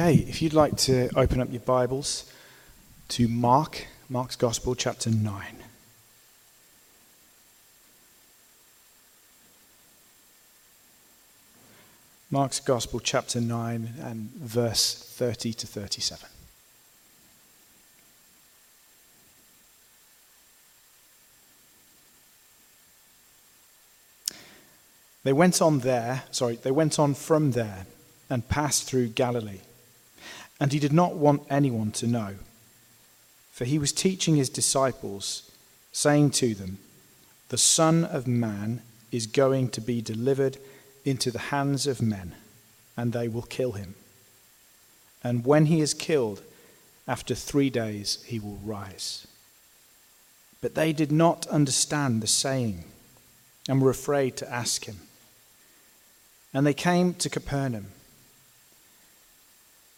Okay, if you'd like to open up your Bibles to Mark, Mark's Gospel, chapter 9. Mark's Gospel, chapter 9, and verse 30 to 37. They went on there, sorry, they went on from there and passed through Galilee. And he did not want anyone to know, for he was teaching his disciples, saying to them, The Son of Man is going to be delivered into the hands of men, and they will kill him. And when he is killed, after three days he will rise. But they did not understand the saying, and were afraid to ask him. And they came to Capernaum.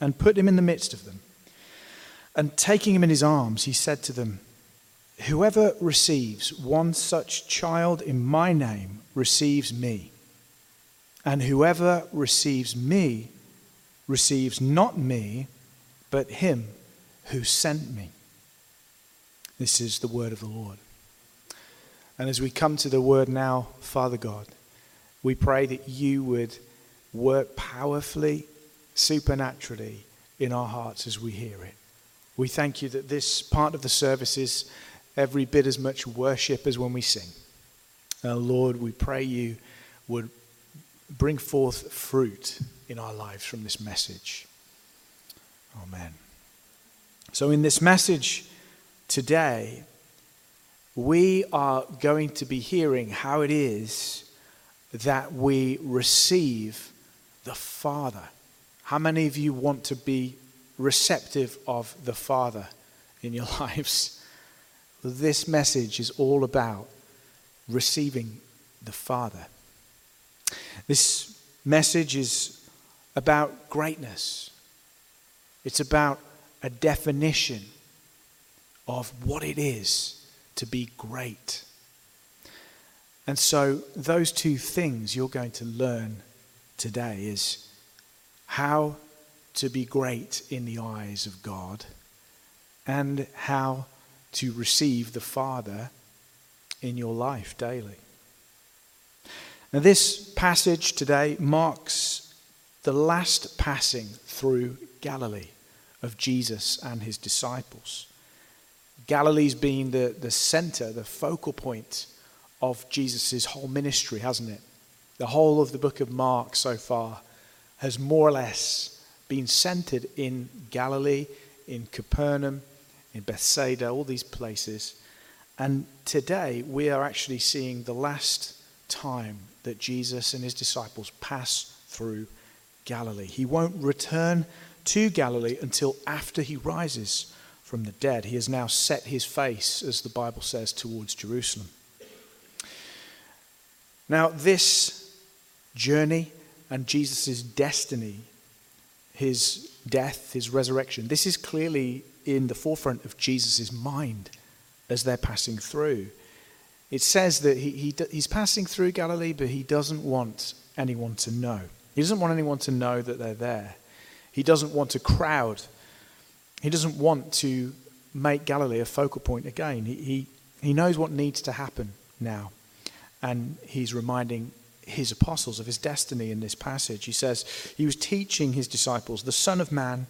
and put him in the midst of them. And taking him in his arms, he said to them, Whoever receives one such child in my name receives me. And whoever receives me receives not me, but him who sent me. This is the word of the Lord. And as we come to the word now, Father God, we pray that you would work powerfully supernaturally in our hearts as we hear it. We thank you that this part of the service is every bit as much worship as when we sing. Uh, Lord, we pray you would bring forth fruit in our lives from this message. Amen. So, in this message today, we are going to be hearing how it is that we receive the Father. How many of you want to be receptive of the Father in your lives? This message is all about receiving the Father. This message is about greatness, it's about a definition of what it is to be great. And so, those two things you're going to learn today is how to be great in the eyes of God and how to receive the Father in your life daily. Now, this passage today marks the last passing through Galilee of Jesus and his disciples. Galilee's been the, the center, the focal point of Jesus' whole ministry, hasn't it? The whole of the book of Mark so far has more or less been centered in Galilee, in Capernaum, in Bethsaida, all these places. And today we are actually seeing the last time that Jesus and his disciples pass through Galilee. He won't return to Galilee until after he rises from the dead. He has now set his face, as the Bible says, towards Jerusalem. Now, this journey and Jesus' destiny, his death, his resurrection. This is clearly in the forefront of Jesus' mind as they're passing through. It says that he, he, he's passing through Galilee, but he doesn't want anyone to know. He doesn't want anyone to know that they're there. He doesn't want a crowd. He doesn't want to make Galilee a focal point again. He, he, he knows what needs to happen now. And he's reminding his apostles of his destiny in this passage. He says he was teaching his disciples the Son of Man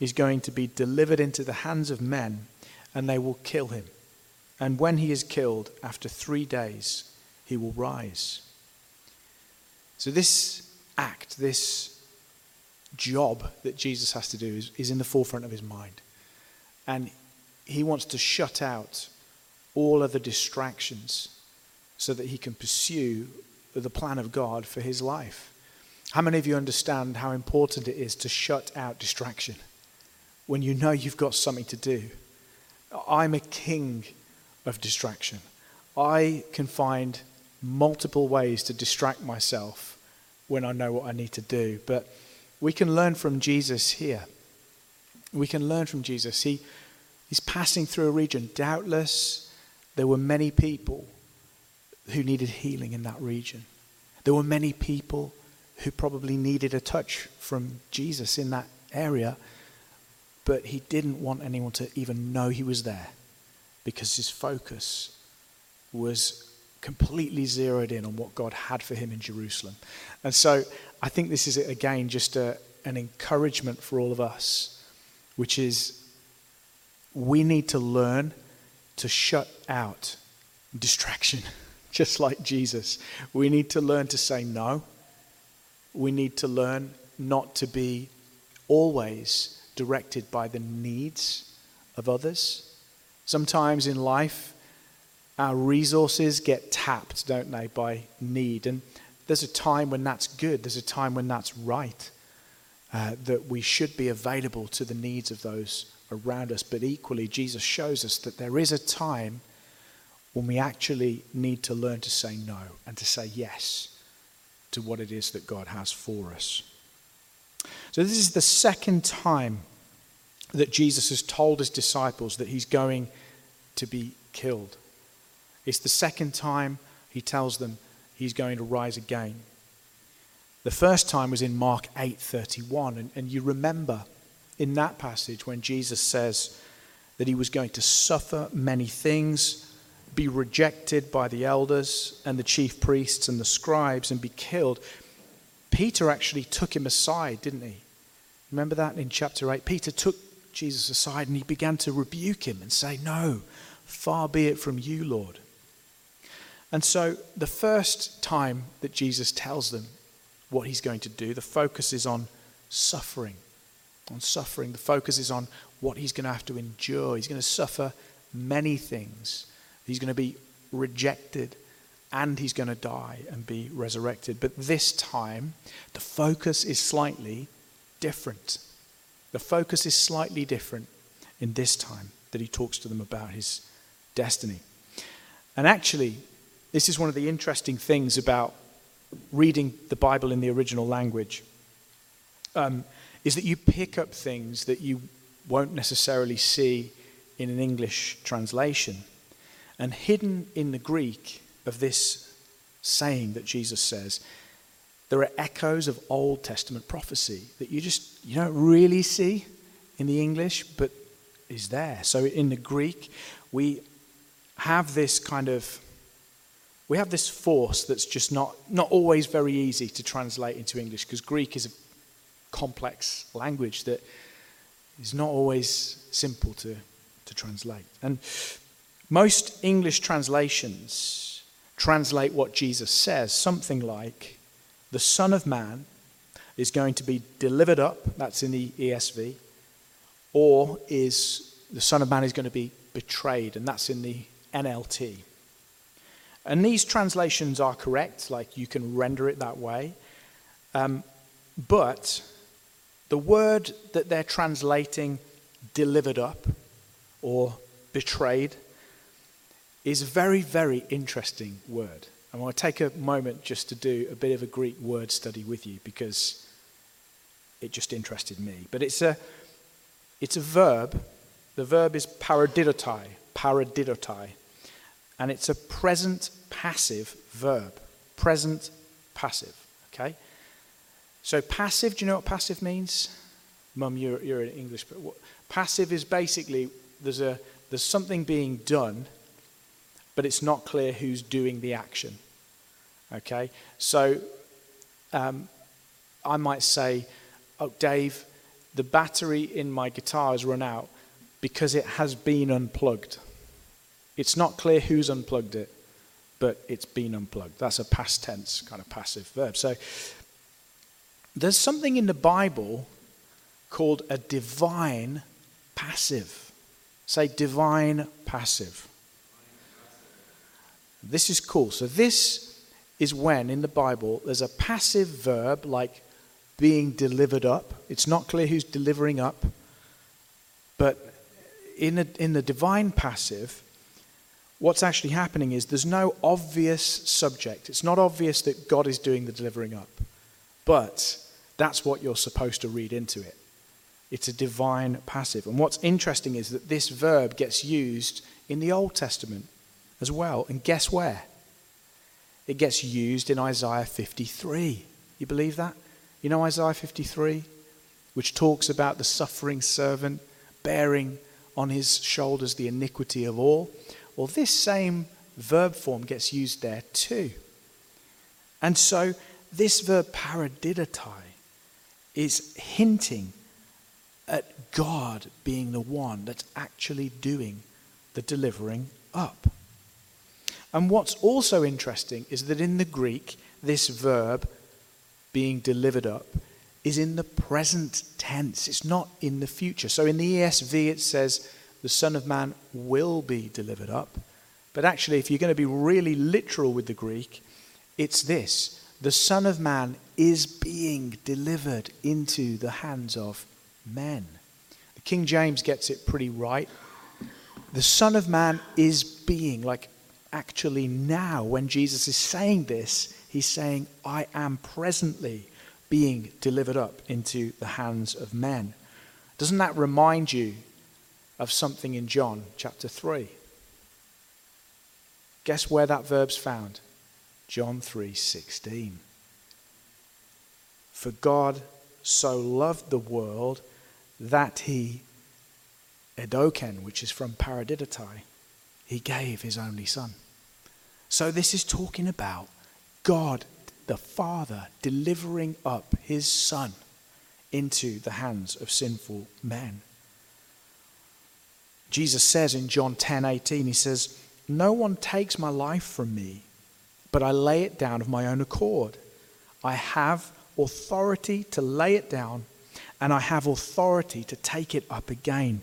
is going to be delivered into the hands of men, and they will kill him. And when he is killed, after three days, he will rise. So, this act, this job that Jesus has to do, is, is in the forefront of his mind. And he wants to shut out all other distractions so that he can pursue the plan of God for his life. How many of you understand how important it is to shut out distraction? when you know you've got something to do. I'm a king of distraction. I can find multiple ways to distract myself when I know what I need to do. But we can learn from Jesus here. We can learn from Jesus. He, he's passing through a region. Doubtless, there were many people who needed healing in that region. There were many people who probably needed a touch from Jesus in that area, but he didn't want anyone to even know he was there because his focus was completely zeroed in on what God had for him in Jerusalem. And so I think this is, again, just a, an encouragement for all of us, which is we need to learn to shut out distraction, just like Jesus. We need to learn to say no. We need to learn not to be always directed by the needs of others. Sometimes in life, our resources get tapped, don't they, by need. And there's a time when that's good, there's a time when that's right, uh, that we should be available to the needs of those around us. But equally, Jesus shows us that there is a time when we actually need to learn to say no and to say yes to what it is that God has for us. So, this is the second time that Jesus has told his disciples that he's going to be killed. It's the second time he tells them he's going to rise again. The first time was in Mark 8:31 and, and you remember in that passage when Jesus says that he was going to suffer many things, be rejected by the elders and the chief priests and the scribes and be killed. Peter actually took him aside, didn't he? Remember that in chapter 8? Peter took Jesus aside and he began to rebuke him and say, No, far be it from you, Lord. And so, the first time that Jesus tells them what he's going to do, the focus is on suffering. On suffering. The focus is on what he's going to have to endure. He's going to suffer many things. He's going to be rejected and he's going to die and be resurrected. But this time, the focus is slightly different. The focus is slightly different in this time that he talks to them about his destiny. And actually, this is one of the interesting things about reading the Bible in the original language, um, is that you pick up things that you won't necessarily see in an English translation. And hidden in the Greek of this saying that Jesus says, there are echoes of Old Testament prophecy that you just you don't really see in the English, but is there. So in the Greek, we have this kind of we have this force that's just not, not always very easy to translate into English because Greek is a complex language that is not always simple to, to translate. And most English translations translate what Jesus says something like, the Son of Man is going to be delivered up, that's in the ESV, or is the Son of Man is going to be betrayed, and that's in the NLT. And these translations are correct, like you can render it that way. Um, but the word that they're translating delivered up or betrayed is a very, very interesting word. I want to take a moment just to do a bit of a Greek word study with you because it just interested me. But it's a, it's a verb. The verb is paradidotai, paradidotai. And it's a present passive verb. Present passive. Okay? So, passive, do you know what passive means? Mum, you're, you're an English, what, passive is basically there's, a, there's something being done, but it's not clear who's doing the action. Okay? So, um, I might say, Oh, Dave, the battery in my guitar has run out because it has been unplugged. It's not clear who's unplugged it, but it's been unplugged. That's a past tense kind of passive verb. So there's something in the Bible called a divine passive. Say divine passive. This is cool. So this is when in the Bible there's a passive verb like being delivered up. It's not clear who's delivering up, But in, a, in the divine passive, what's actually happening is there's no obvious subject. It's not obvious that God is doing the delivering up, but that's what you're supposed to read into it. It's a divine passive. And what's interesting is that this verb gets used in the Old Testament as well. And guess where? It gets used in Isaiah 53. You believe that? You know Isaiah 53, which talks about the suffering servant bearing on his shoulders the iniquity of all? Well, this same verb form gets used there too. And so this verb paradidotai is hinting at God being the one that's actually doing the delivering up. And what's also interesting is that in the Greek, this verb, being delivered up, is in the present tense. It's not in the future. So in the ESV, it says, the Son of Man will be delivered up. But actually, if you're going to be really literal with the Greek, it's this the Son of Man is being delivered into the hands of men. The King James gets it pretty right. The Son of Man is being, like actually now, when Jesus is saying this, he's saying, I am presently being delivered up into the hands of men. Doesn't that remind you of something in John chapter 3? Guess where that verb's found? John 3:16. For God so loved the world that he edoken, which is from paradidotai, he gave his only son. So this is talking about God the Father delivering up his son into the hands of sinful men. Jesus says in John 10:18 he says, "No one takes my life from me, but I lay it down of my own accord. I have authority to lay it down, and I have authority to take it up again.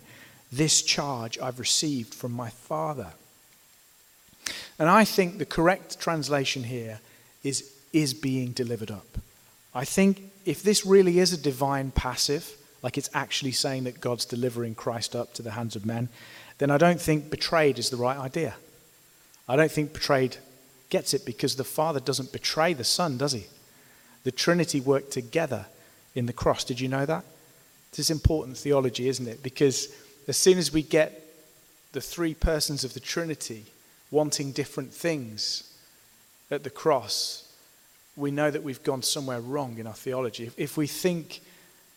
This charge I've received from my Father. And I think the correct translation here is is being delivered up. I think if this really is a divine passive, like it's actually saying that God's delivering Christ up to the hands of men, then I don't think betrayed is the right idea. I don't think betrayed gets it because the Father doesn't betray the Son, does he? The Trinity work together in the cross. Did you know that? This is important theology, isn't it? Because as soon as we get the three persons of the Trinity wanting different things at the cross, we know that we've gone somewhere wrong in our theology. If, we think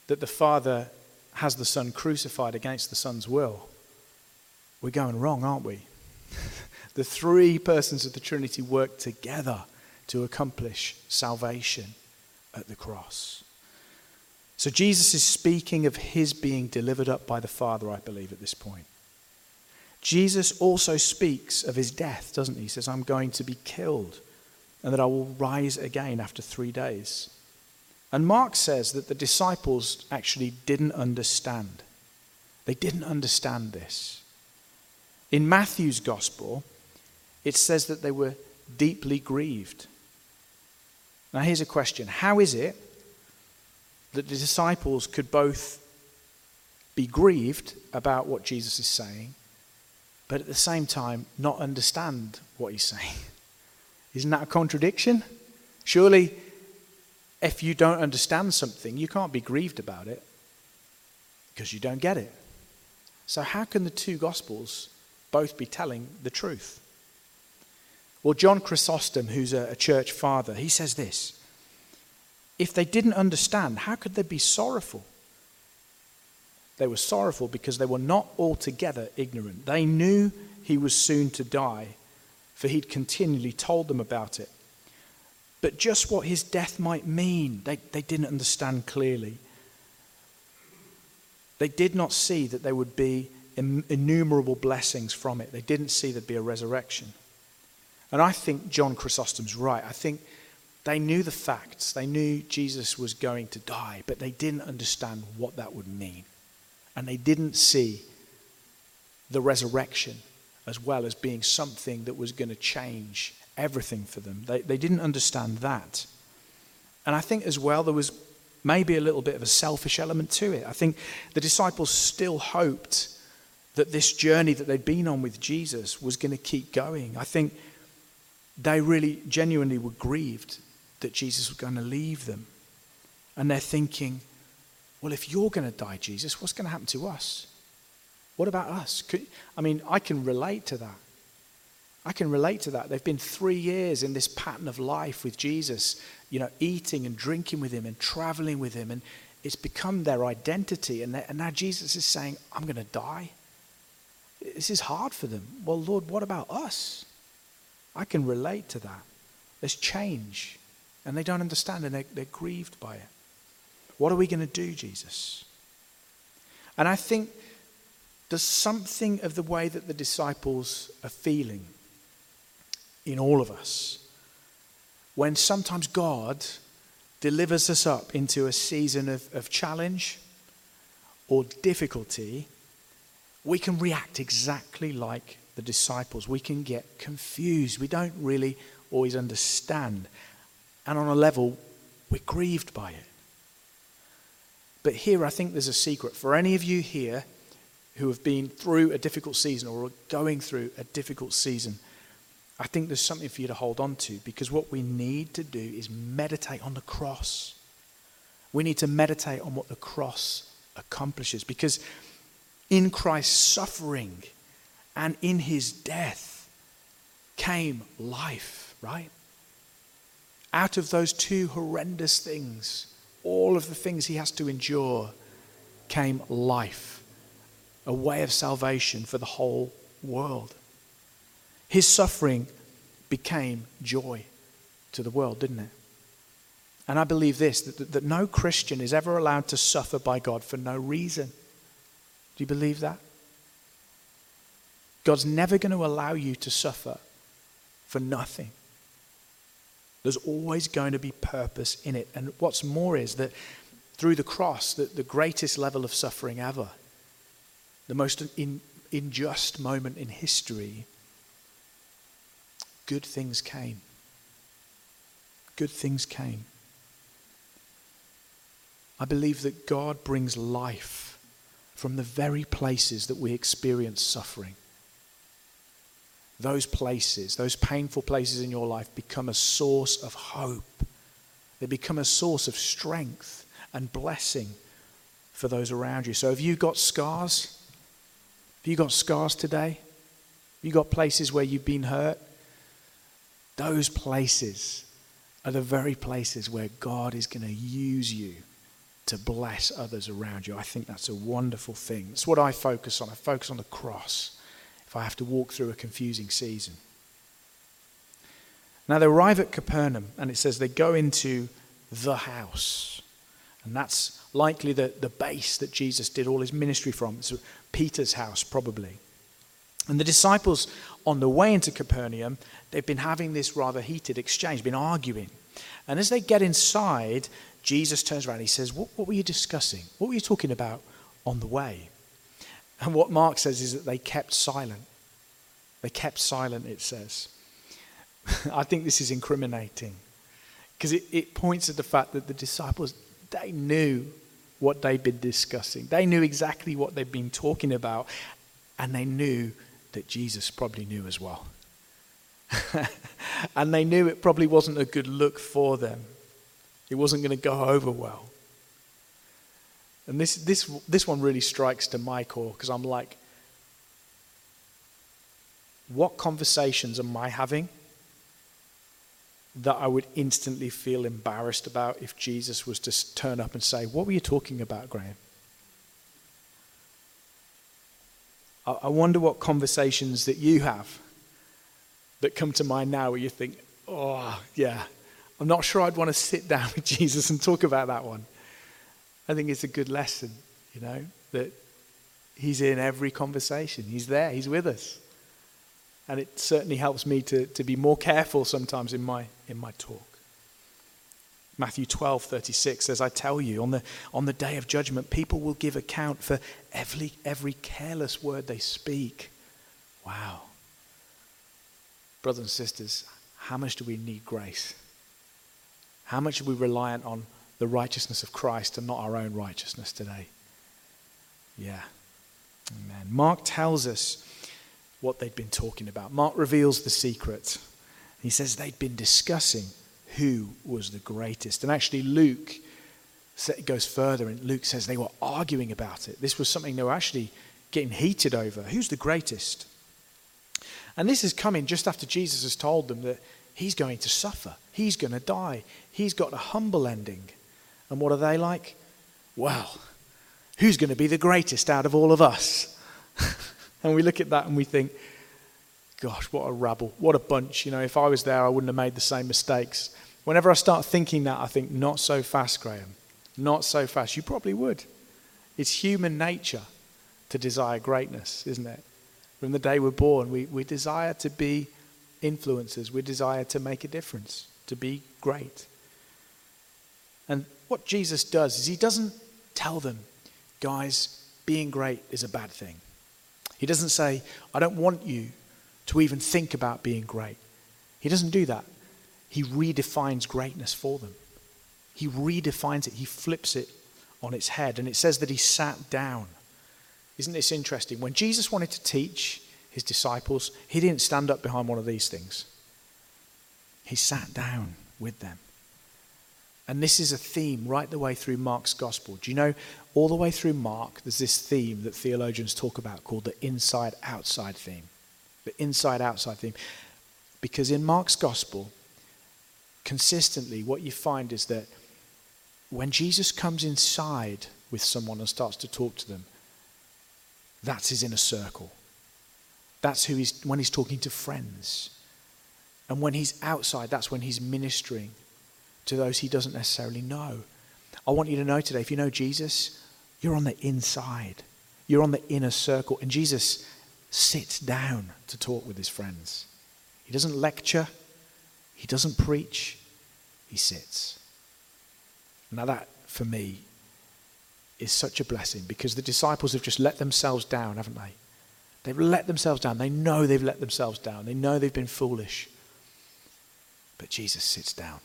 that the Father has the Son crucified against the Son's will, we're going wrong, aren't we? the three persons of the Trinity work together to accomplish salvation at the cross. So Jesus is speaking of his being delivered up by the Father, I believe, at this point. Jesus also speaks of his death, doesn't he? He says, I'm going to be killed and that I will rise again after three days. And Mark says that the disciples actually didn't understand. They didn't understand this. In Matthew's gospel, it says that they were deeply grieved. Now, here's a question How is it that the disciples could both be grieved about what Jesus is saying, but at the same time not understand what he's saying? Isn't that a contradiction? Surely, if you don't understand something, you can't be grieved about it because you don't get it. So, how can the two Gospels both be telling the truth? Well, John Chrysostom, who's a, church father, he says this If they didn't understand, how could they be sorrowful? They were sorrowful because they were not altogether ignorant. They knew he was soon to die for he'd continually told them about it. But just what his death might mean, they, they didn't understand clearly. They did not see that there would be innumerable blessings from it. They didn't see there'd be a resurrection. And I think John Chrysostom's right. I think they knew the facts. They knew Jesus was going to die, but they didn't understand what that would mean. And they didn't see the resurrection as well as being something that was going to change everything for them. They, they didn't understand that. And I think as well there was maybe a little bit of a selfish element to it. I think the disciples still hoped that this journey that they'd been on with Jesus was going to keep going. I think they really genuinely were grieved that Jesus was going to leave them. And they're thinking, well, if you're going to die, Jesus, what's going to happen to us? What about us? Could, I mean, I can relate to that. I can relate to that. They've been three years in this pattern of life with Jesus, you know, eating and drinking with him and traveling with him. And it's become their identity. And, and now Jesus is saying, I'm going to die. This is hard for them. Well, Lord, what about us? I can relate to that. There's change. And they don't understand and they're, they're grieved by it. What are we going to do, Jesus? And I think there's something of the way that the disciples are feeling in all of us when sometimes God delivers us up into a season of, of challenge or difficulty, we can react exactly like the disciples. We can get confused. We don't really always understand. And on a level, we're grieved by it. But here, I think there's a secret. For any of you here who have been through a difficult season or are going through a difficult season, I think there's something for you to hold on to because what we need to do is meditate on the cross. We need to meditate on what the cross accomplishes because in Christ's suffering and in his death came life, right? Out of those two horrendous things, all of the things he has to endure, came life, a way of salvation for the whole world. His suffering became joy to the world, didn't it? And I believe this that, that, no Christian is ever allowed to suffer by God for no reason. Do you believe that? God's never going to allow you to suffer for nothing. There's always going to be purpose in it. And what's more is that through the cross, the, the greatest level of suffering ever, the most in, unjust moment in history, good things came. Good things came. I believe that God brings life from the very places that we experience suffering those places, those painful places in your life, become a source of hope. They become a source of strength and blessing for those around you. So, have you got scars? Have you got scars today? Have you got places where you've been hurt? Those places are the very places where God is going to use you to bless others around you. I think that's a wonderful thing. That's what I focus on. I focus on the cross if I have to walk through a confusing season. Now they arrive at Capernaum, and it says they go into the house. And that's likely the, the base that Jesus did all his ministry from. It's Peter's house, probably. And the disciples, on the way into Capernaum, they've been having this rather heated exchange, been arguing. And as they get inside, Jesus turns around and he says, What, what were you discussing? What were you talking about on the way? And what Mark says is that they kept silent. They kept silent, it says. I think this is incriminating because it, it points to the fact that the disciples, they knew what they'd been discussing. They knew exactly what they'd been talking about, and they knew that Jesus probably knew as well. and they knew it probably wasn't a good look for them. It wasn't going to go over well. And this, this, this one really strikes to my core because I'm like, what conversations am I having that I would instantly feel embarrassed about if Jesus was to turn up and say, What were you talking about, Graham? I wonder what conversations that you have that come to mind now where you think, Oh, yeah, I'm not sure I'd want to sit down with Jesus and talk about that one. I think it's a good lesson, you know, that He's in every conversation. He's there, He's with us. And it certainly helps me to, to be more careful sometimes in my, in my talk. Matthew 12, 36 says, I tell you, on the, on the day of judgment, people will give account for every, every careless word they speak. Wow. Brothers and sisters, how much do we need grace? How much are we reliant on the righteousness of Christ and not our own righteousness today. Yeah. Amen. Mark tells us what they'd been talking about. Mark reveals the secret. He says they'd been discussing who was the greatest. And actually, Luke goes further, and Luke says they were arguing about it. This was something they were actually getting heated over. Who's the greatest? And this is coming just after Jesus has told them that he's going to suffer, he's going to die, he's got a humble ending. And what are they like? Well, who's going to be the greatest out of all of us? and we look at that and we think, gosh, what a rabble, what a bunch. You know, if I was there, I wouldn't have made the same mistakes. Whenever I start thinking that, I think, not so fast, Graham. Not so fast. You probably would. It's human nature to desire greatness, isn't it? From the day we're born, we, we desire to be influencers, we desire to make a difference, to be great. And what Jesus does is he doesn't tell them, guys, being great is a bad thing. He doesn't say, I don't want you to even think about being great. He doesn't do that. He redefines greatness for them. He redefines it, he flips it on its head. And it says that he sat down. Isn't this interesting? When Jesus wanted to teach his disciples, he didn't stand up behind one of these things, he sat down with them. And this is a theme right the way through Mark's gospel. Do you know, all the way through Mark, there's this theme that theologians talk about called the inside outside theme. The inside outside theme. Because in Mark's gospel, consistently, what you find is that when Jesus comes inside with someone and starts to talk to them, that's his inner circle. That's who he's when he's talking to friends. And when he's outside, that's when he's ministering to those he doesn't necessarily know. I want you to know today if you know Jesus, you're on the inside, you're on the inner circle. And Jesus sits down to talk with his friends. He doesn't lecture, he doesn't preach, he sits. Now, that for me is such a blessing because the disciples have just let themselves down, haven't they? They've let themselves down. They know they've let themselves down. They know they've been foolish. But Jesus sits down.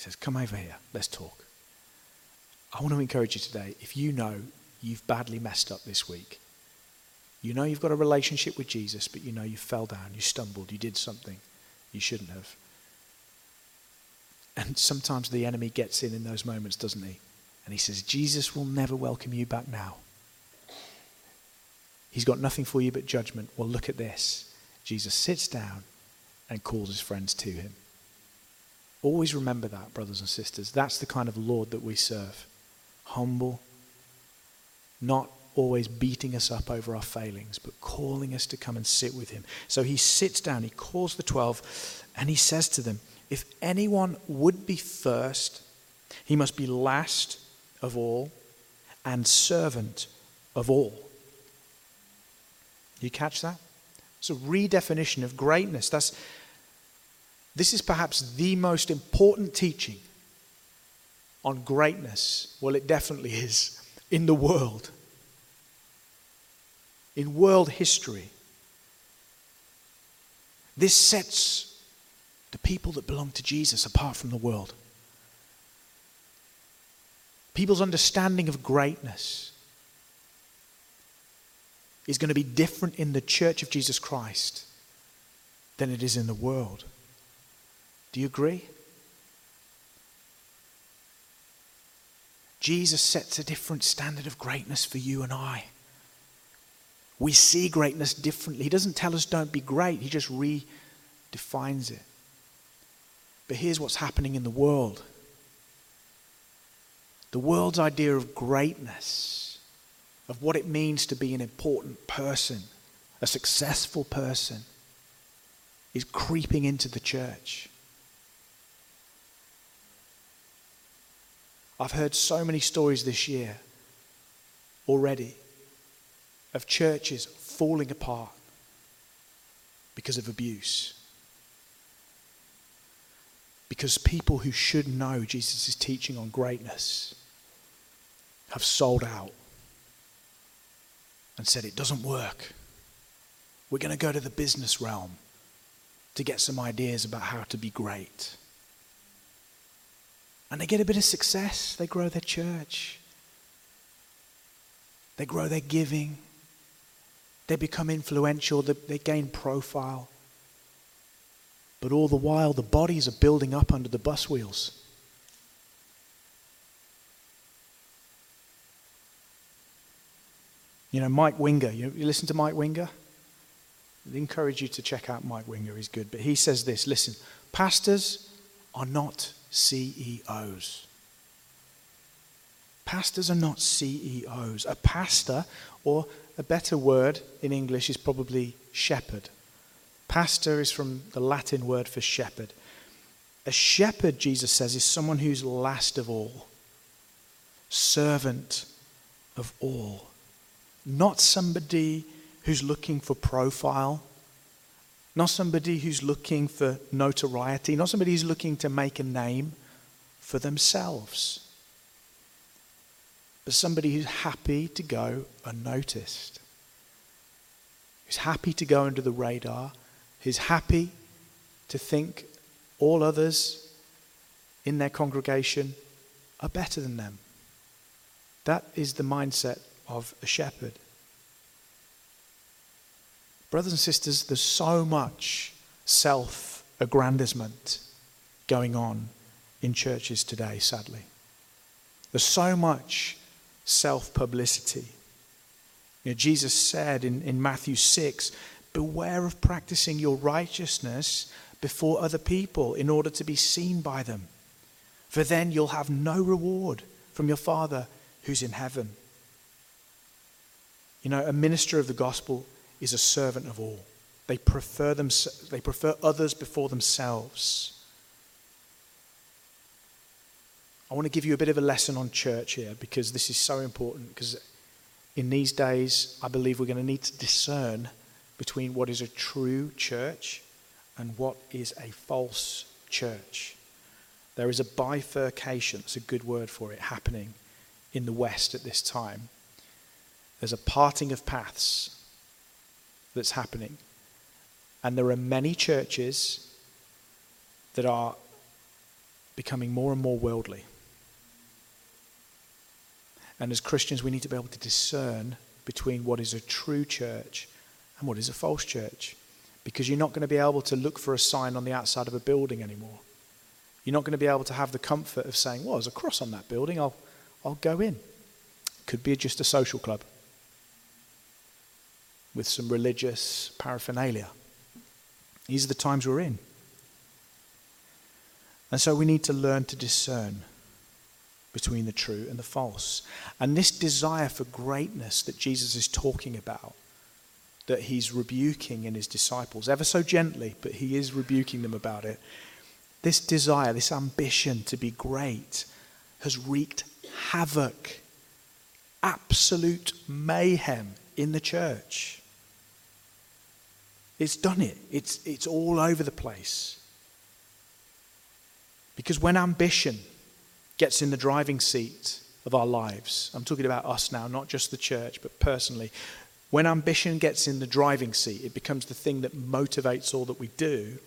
He says, Come over here. Let's talk. I want to encourage you today if you know you've badly messed up this week, you know you've got a relationship with Jesus, but you know you fell down, you stumbled, you did something you shouldn't have. And sometimes the enemy gets in in those moments, doesn't he? And he says, Jesus will never welcome you back now. He's got nothing for you but judgment. Well, look at this. Jesus sits down and calls his friends to him. Always remember that, brothers and sisters. That's the kind of Lord that we serve. Humble, not always beating us up over our failings, but calling us to come and sit with him. So he sits down, he calls the 12, and he says to them, If anyone would be first, he must be last of all and servant of all. You catch that? It's a redefinition of greatness. That's this is perhaps the most important teaching on greatness. Well, it definitely is in the world, in world history. This sets the people that belong to Jesus apart from the world. People's understanding of greatness is going to be different in the church of Jesus Christ than it is in the world. Do you agree? Jesus sets a different standard of greatness for you and I. We see greatness differently. He doesn't tell us don't be great, He just redefines it. But here's what's happening in the world the world's idea of greatness, of what it means to be an important person, a successful person, is creeping into the church. I've heard so many stories this year already of churches falling apart because of abuse. Because people who should know Jesus' teaching on greatness have sold out and said it doesn't work. We're going to go to the business realm to get some ideas about how to be great. And they get a bit of success. They grow their church, they grow their giving, They become influential, they gain profile. But all the while, the bodies are building up under the bus wheels. You know, Mike Winger, you, you listen to Mike Winger? I encourage you to check out Mike Winger, he's good. But he says this listen, pastors are not CEOs. Pastors are not CEOs. A pastor, or a better word in English, is probably shepherd. Pastor is from the Latin word for shepherd. A shepherd, Jesus says, is someone who's last of all, servant of all. Not somebody who's looking for profile, not somebody who's looking for notoriety, not somebody who's looking to make a name for themselves, but somebody who's happy to go unnoticed, who's happy to go under the radar who's happy to think all others in their congregation are better than them. That is the mindset of a shepherd. Brothers and sisters, there's so much self aggrandizement going on in churches today, sadly. There's so much self publicity. You know, Jesus said in, in Matthew 6 Beware of practicing your righteousness before other people in order to be seen by them. For then you'll have no reward from your Father who's in heaven. You know, a minister of the gospel is a servant of all. They prefer, them, they prefer others before themselves. I want to give you a bit of a lesson on church here because this is so important. Because in these days, I believe we're going to need to discern between what is a true church and what is a false church. There is a bifurcation, it's a good word for it, happening in the West at this time. There's a parting of paths that's happening. And there are many churches that are becoming more and more worldly. And as Christians, we need to be able to discern between what is a true church and what is a false church. Because you're not going to be able to look for a sign on the outside of a building anymore. You're not going to be able to have the comfort of saying, well, there's a cross on that building, I'll, I'll go in. Could be just a social club with some religious paraphernalia. These are the times we're in. And so we need to learn to discern between the true and the false. And this desire for greatness that Jesus is talking about that he's rebuking in his disciples, ever so gently, but he is rebuking them about it. This desire, this ambition to be great, has wreaked havoc, absolute mayhem in the church. It's done it, it's, it's all over the place. Because when ambition gets in the driving seat of our lives, I'm talking about us now, not just the church, but personally, when ambition gets in the driving seat, it becomes the thing that motivates all that we do.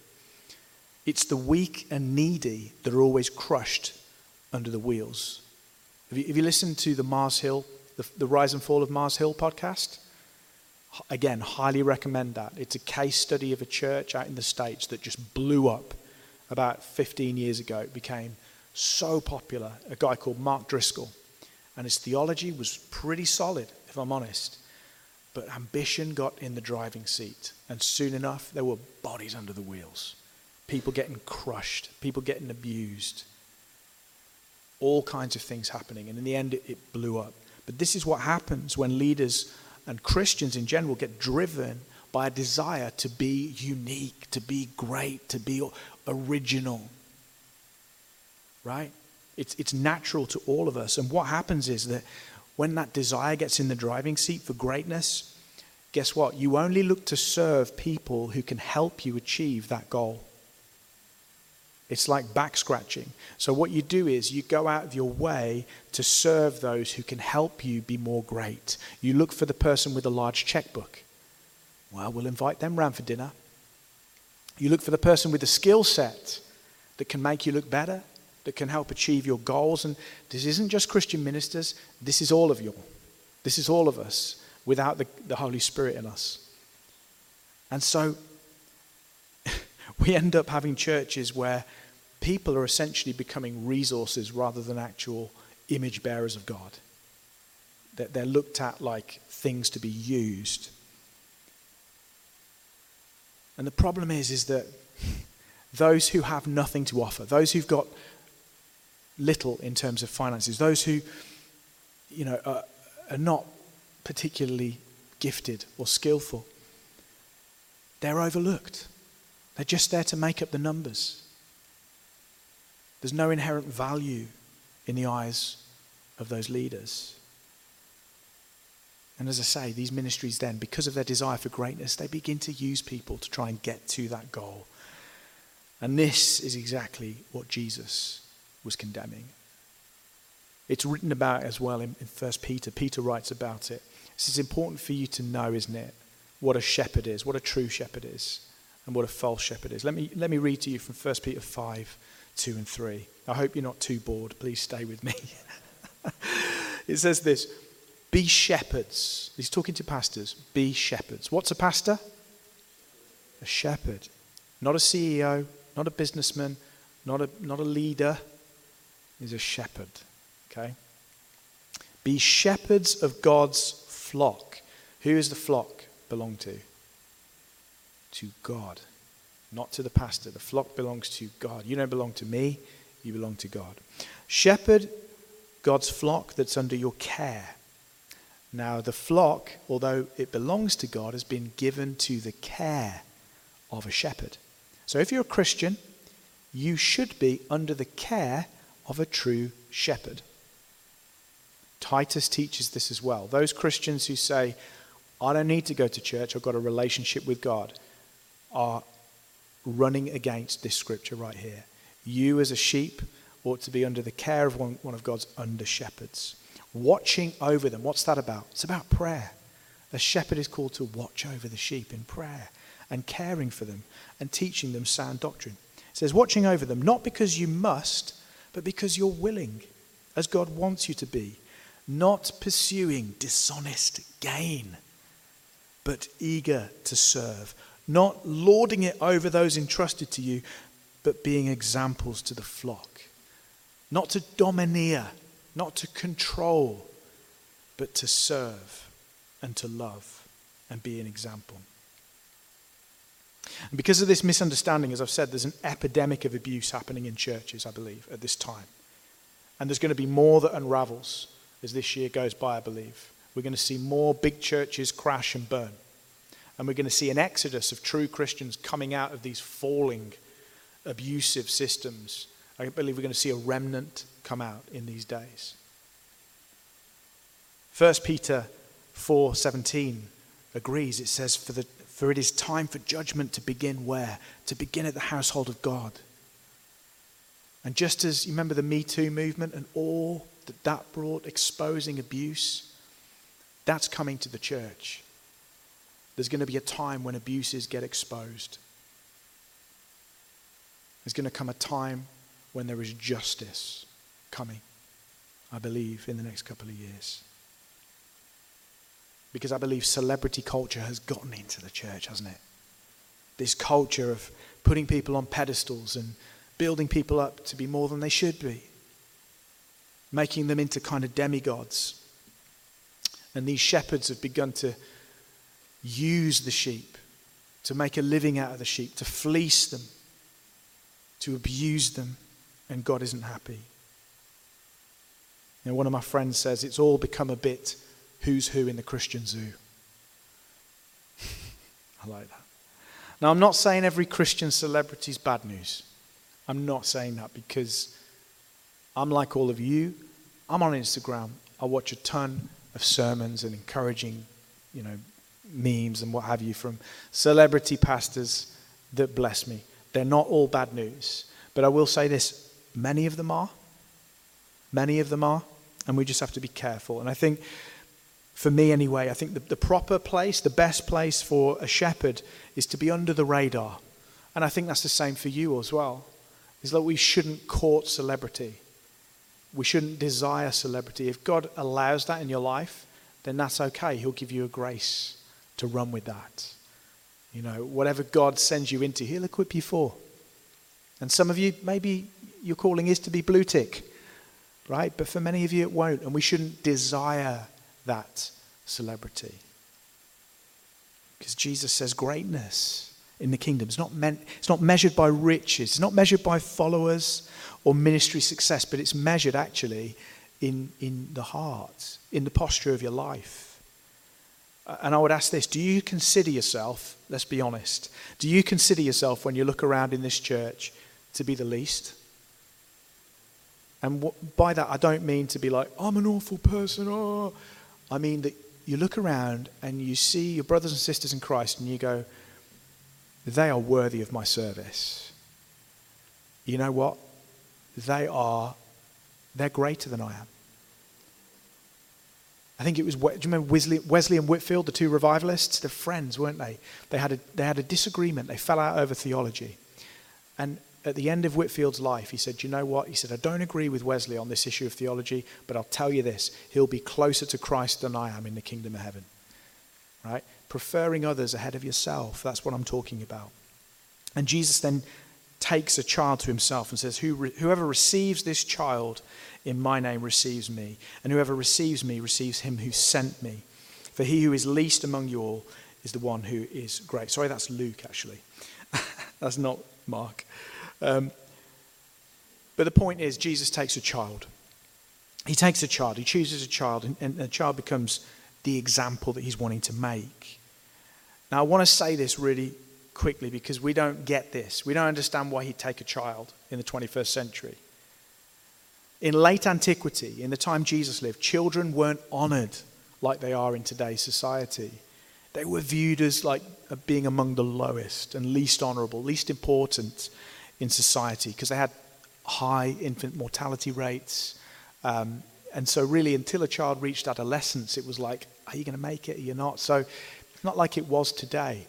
It's the weak and needy that are always crushed under the wheels. Have you, have you listened to the Mars Hill, the, the Rise and Fall of Mars Hill podcast? Again, highly recommend that. It's a case study of a church out in the States that just blew up about 15 years ago. It became so popular. A guy called Mark Driscoll. And his theology was pretty solid, if I'm honest. But ambition got in the driving seat. And soon enough, there were bodies under the wheels. People getting crushed, people getting abused. All kinds of things happening. And in the end, it, it blew up. But this is what happens when leaders and Christians in general get driven by a desire to be unique, to be great, to be original. Right? It's, it's natural to all of us. And what happens is that when that desire gets in the driving seat for greatness, guess what? You only look to serve people who can help you achieve that goal. It's like back scratching. So, what you do is you go out of your way to serve those who can help you be more great. You look for the person with a large checkbook. Well, we'll invite them round for dinner. You look for the person with a skill set that can make you look better that can help achieve your goals. And this isn't just Christian ministers, this is all of you. This is all of us. without the, the Holy Spirit in us. And so we end up having churches where people are essentially becoming resources rather than actual image bearers of God. That they're looked at like things to be used. And the problem is, is that those who have nothing to offer, those who've got little in terms of finances, those who, you know, are, are not particularly gifted or skillful, they're overlooked. They're just there to make up the numbers. There's no inherent value in the eyes of those leaders. And as I say, these ministries then, because of their desire for greatness, they begin to use people to try and get to that goal. And this is exactly what Jesus was condemning. It's written about as well in, in 1 Peter. Peter writes about it. This is important for you to know, isn't it? What a shepherd is, what a true shepherd is, and what a false shepherd is. Let me, let me read to you from 1 Peter 5 2 and 3. I hope you're not too bored. Please stay with me. it says this Be shepherds. He's talking to pastors. Be shepherds. What's a pastor? A shepherd. Not a CEO, not a businessman, not a, not a leader. He's a shepherd. Okay? Be shepherds of God's flock. Who is the flock belong to? To God not to the pastor. The flock belongs to God. You don't belong to me, you belong to God. Shepherd God's flock that's under your care. Now, the flock, although it belongs to God, has been given to the care of a shepherd. So, if you're a Christian, you should be under the care of a true shepherd. Titus teaches this as well. Those Christians who say, I don't need to go to church, I've got a relationship with God, are running against this scripture right here. You, as a sheep, ought to be under the care of one, one of God's under shepherds, watching over them. What's that about? It's about prayer. A shepherd is called to watch over the sheep in prayer and caring for them and teaching them sound doctrine. It says, watching over them, not because you must, but because you're willing, as God wants you to be, not pursuing dishonest gain, but eager to serve not lording it over those entrusted to you, but being examples to the flock. Not to domineer, not to control, but to serve and to love and be an example. And because of this misunderstanding, as I've said, there's an epidemic of abuse happening in churches, I believe, at this time. And there's going to be more that unravels as this year goes by, I believe. We're going to see more big churches crash and burn. And we're going to see an exodus of true Christians coming out of these falling, abusive systems. I believe we're going to see a remnant come out in these days. 1 Peter 4:17 agrees. It says, for, the, for it is time for judgment to begin where? To begin at the household of God. And just as you remember the Me Too movement and all that that brought, exposing abuse, that's coming to the church there's going to be a time when abuses get exposed. There's going to come a time when there is justice coming, I believe, in the next couple of years. Because I believe celebrity culture has gotten into the church, hasn't it? This culture of putting people on pedestals and building people up to be more than they should be, making them into kind of demigods. And these shepherds have begun to use the sheep, to make a living out of the sheep, to fleece them, to abuse them, and God isn't happy. You know, one of my friends says it's all become a bit who's who in the Christian zoo. I like that. Now, I'm not saying every Christian celebrity is bad news. I'm not saying that because I'm like all of you. I'm on Instagram. I watch a ton of sermons and encouraging, you know, memes and what have you from celebrity pastors that bless me. They're not all bad news. But I will say this many of them are. Many of them are. And we just have to be careful. And I think, for me anyway, I think the, the proper place, the best place for a shepherd is to be under the radar. And I think that's the same for you as well. Is that we shouldn't court celebrity. We shouldn't desire celebrity. If God allows that in your life, then that's okay. He'll give you a grace to run with that. You know, whatever God sends you into, He'll equip you for. And some of you, maybe your calling is to be blue tick, right? But for many of you, it won't. And we shouldn't desire that celebrity. Because Jesus says greatness in the kingdom is not, meant, it's not measured by riches, it's not measured by followers or ministry success, but it's measured actually in, in the heart, in the posture of your life. Uh, and I would ask this do you consider yourself, let's be honest, do you consider yourself when you look around in this church to be the least? And what, by that, I don't mean to be like, I'm an awful person. Oh. I mean that you look around and you see your brothers and sisters in Christ and you go, they are worthy of my service. You know what? They are, they're greater than I am. I think it was, do you remember Wesley, Wesley and Whitefield, the two revivalists? They're friends, weren't they? They had, a, they had a disagreement. They fell out over theology. And at the end of Whitefield's life, he said, You know what? He said, I don't agree with Wesley on this issue of theology, but I'll tell you this he'll be closer to Christ than I am in the kingdom of heaven. Right? Preferring others ahead of yourself. That's what I'm talking about. And Jesus then takes a child to himself and says, Whoever receives this child in my name receives me, and whoever receives me receives him who sent me. For he who is least among you all is the one who is great. Sorry, that's Luke, actually. that's not Mark. Um, but the point is, Jesus takes a child. He takes a child, he chooses a child, and, and the child becomes the example that he's wanting to make. Now, I want to say this really quickly because we don't get this. We don't understand why he'd take a child in the 21st century. In late antiquity, in the time Jesus lived, children weren't honored like they are in today's society. They were viewed as like being among the lowest and least honorable, least important in society because they had high infant mortality rates. Um, and so, really, until a child reached adolescence, it was like, are you going to make it? Are you not? So, it's not like it was today.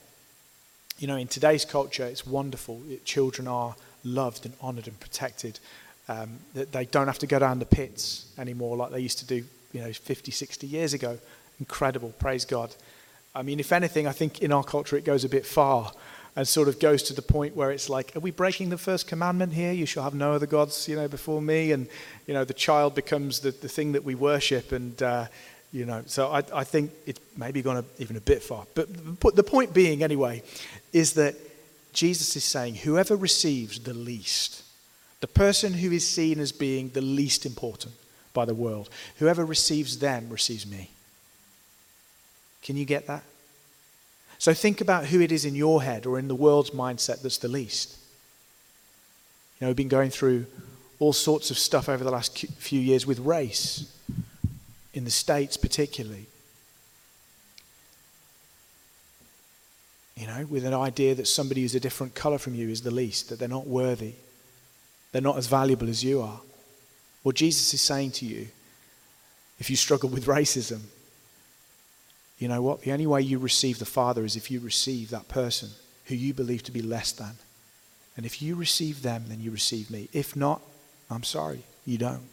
You know, in today's culture, it's wonderful. It, children are loved and honored and protected. Um, that they don't have to go down the pits anymore like they used to do, you know, 50, 60 years ago. Incredible, praise God. I mean, if anything, I think in our culture it goes a bit far and sort of goes to the point where it's like, are we breaking the first commandment here? You shall have no other gods, you know, before me. And, you know, the child becomes the, the thing that we worship. And, uh, you know, so I, I think it's maybe gone a, even a bit far. But the point being, anyway, is that Jesus is saying, whoever receives the least, the person who is seen as being the least important by the world, whoever receives them receives me. Can you get that? So think about who it is in your head or in the world's mindset that's the least. You know, we've been going through all sorts of stuff over the last few years with race, in the States particularly. You know, with an idea that somebody who's a different color from you is the least, that they're not worthy, they're not as valuable as you are. What Jesus is saying to you, if you struggle with racism, you know what? The only way you receive the Father is if you receive that person who you believe to be less than. And if you receive them, then you receive me. If not, I'm sorry, you don't.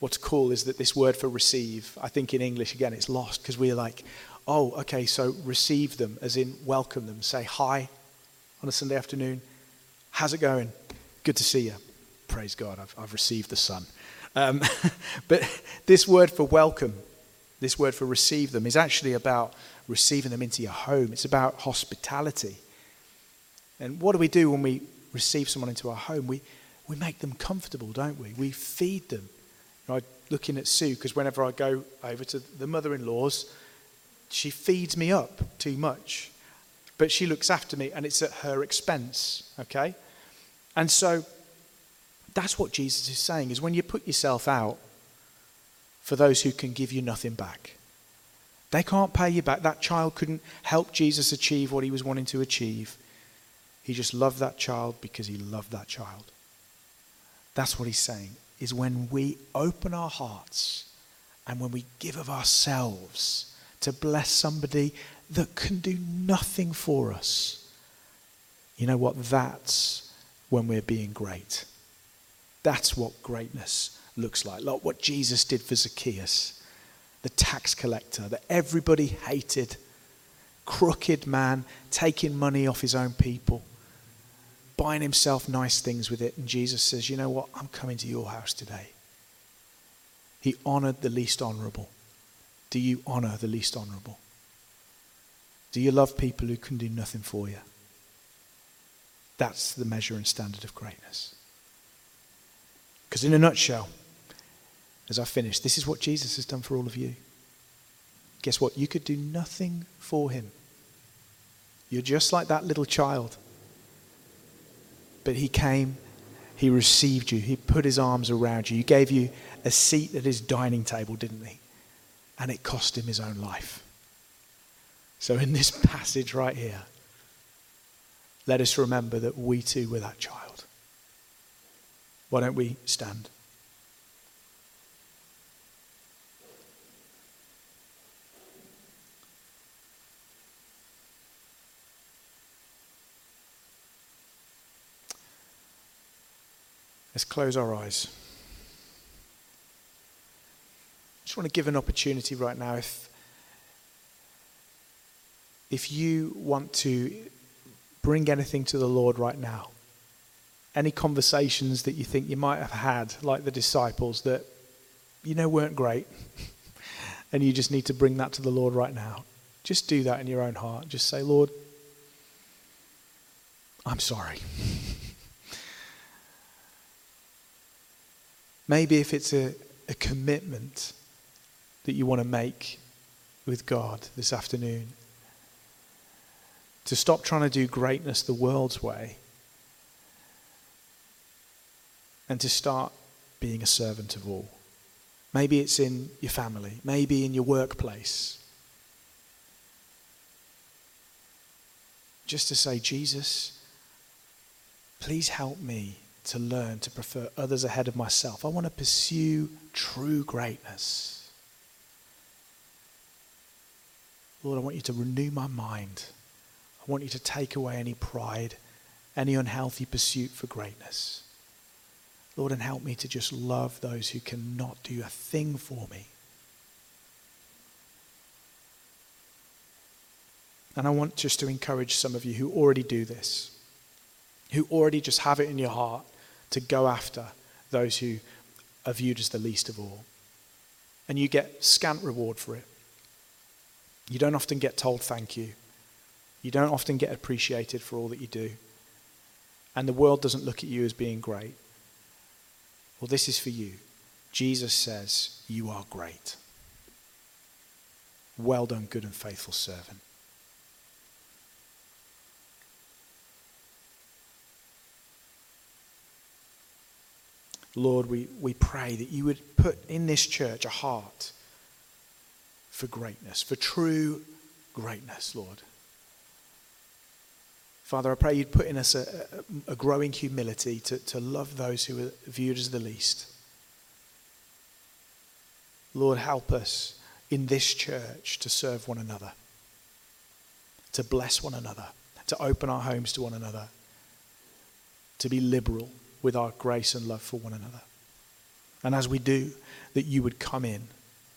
What's cool is that this word for receive, I think in English, again, it's lost because we're like, oh, okay, so receive them, as in welcome them. Say hi on a Sunday afternoon. How's it going? Good to see you. Praise God, I've, I've received the Son. Um, but this word for welcome, this word for receive them, is actually about receiving them into your home. It's about hospitality. And what do we do when we receive someone into our home? We, we make them comfortable, don't we? We feed them. You know, I, looking at Sue, because whenever I go over to the mother in law's, she feeds me up too much. But she looks after me, and it's at her expense, okay? And so that's what Jesus is saying is when you put yourself out for those who can give you nothing back. They can't pay you back. That child couldn't help Jesus achieve what he was wanting to achieve. He just loved that child because he loved that child. That's what he's saying is when we open our hearts and when we give of ourselves to bless somebody that can do nothing for us. You know what? That's when we're being great. That's what greatness looks like, like what Jesus did for Zacchaeus, the tax collector that everybody hated, crooked man, taking money off his own people, buying himself nice things with it. And Jesus says, You know what? I'm coming to your house today. He honored the least honorable. Do you honor the least honorable? Do you love people who can do nothing for you? That's the measure and standard of greatness. Because, in a nutshell, as I finish, this is what Jesus has done for all of you. Guess what? You could do nothing for him. You're just like that little child. But he came, he received you, he put his arms around you, he gave you a seat at his dining table, didn't he? And it cost him his own life. So, in this passage right here, let us remember that we too were that child. Why don't we stand? Let's close our eyes. I just want to give an opportunity right now if if you want to bring anything to the Lord right now, any conversations that you think you might have had, like the disciples, that you know weren't great, and you just need to bring that to the Lord right now, just do that in your own heart. Just say, Lord, I'm sorry. Maybe if it's a, a commitment that you want to make with God this afternoon, to stop trying to do greatness the world's way and to start being a servant of all. Maybe it's in your family, maybe in your workplace. Just to say, Jesus, please help me to learn to prefer others ahead of myself. I want to pursue true greatness. Lord, I want you to renew my mind. I want you to take away any pride, any unhealthy pursuit for greatness. Lord, and help me to just love those who cannot do a thing for me. And I want just to encourage some of you who already do this, who already just have it in your heart to go after those who are viewed as the least of all. And you get scant reward for it. You don't often get told thank you. You don't often get appreciated for all that you do. And the world doesn't look at you as being great. Well, this is for you. Jesus says, You are great. Well done, good and faithful servant. Lord, we, we pray that you would put in this church a heart for greatness, for true greatness, Lord. Father, I pray you'd put in us a, a, growing humility to, to love those who are viewed as the least. Lord, help us in this church to serve one another, to bless one another, to open our homes to one another, to be liberal with our grace and love for one another. And as we do, that you would come in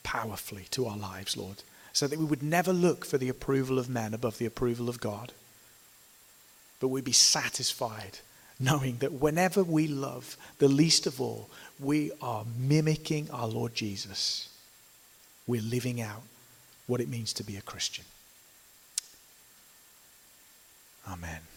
powerfully to our lives, Lord, so that we would never look for the approval of men above the approval of God, but we'd be satisfied knowing that whenever we love the least of all, we are mimicking our Lord Jesus. We're living out what it means to be a Christian. Amen.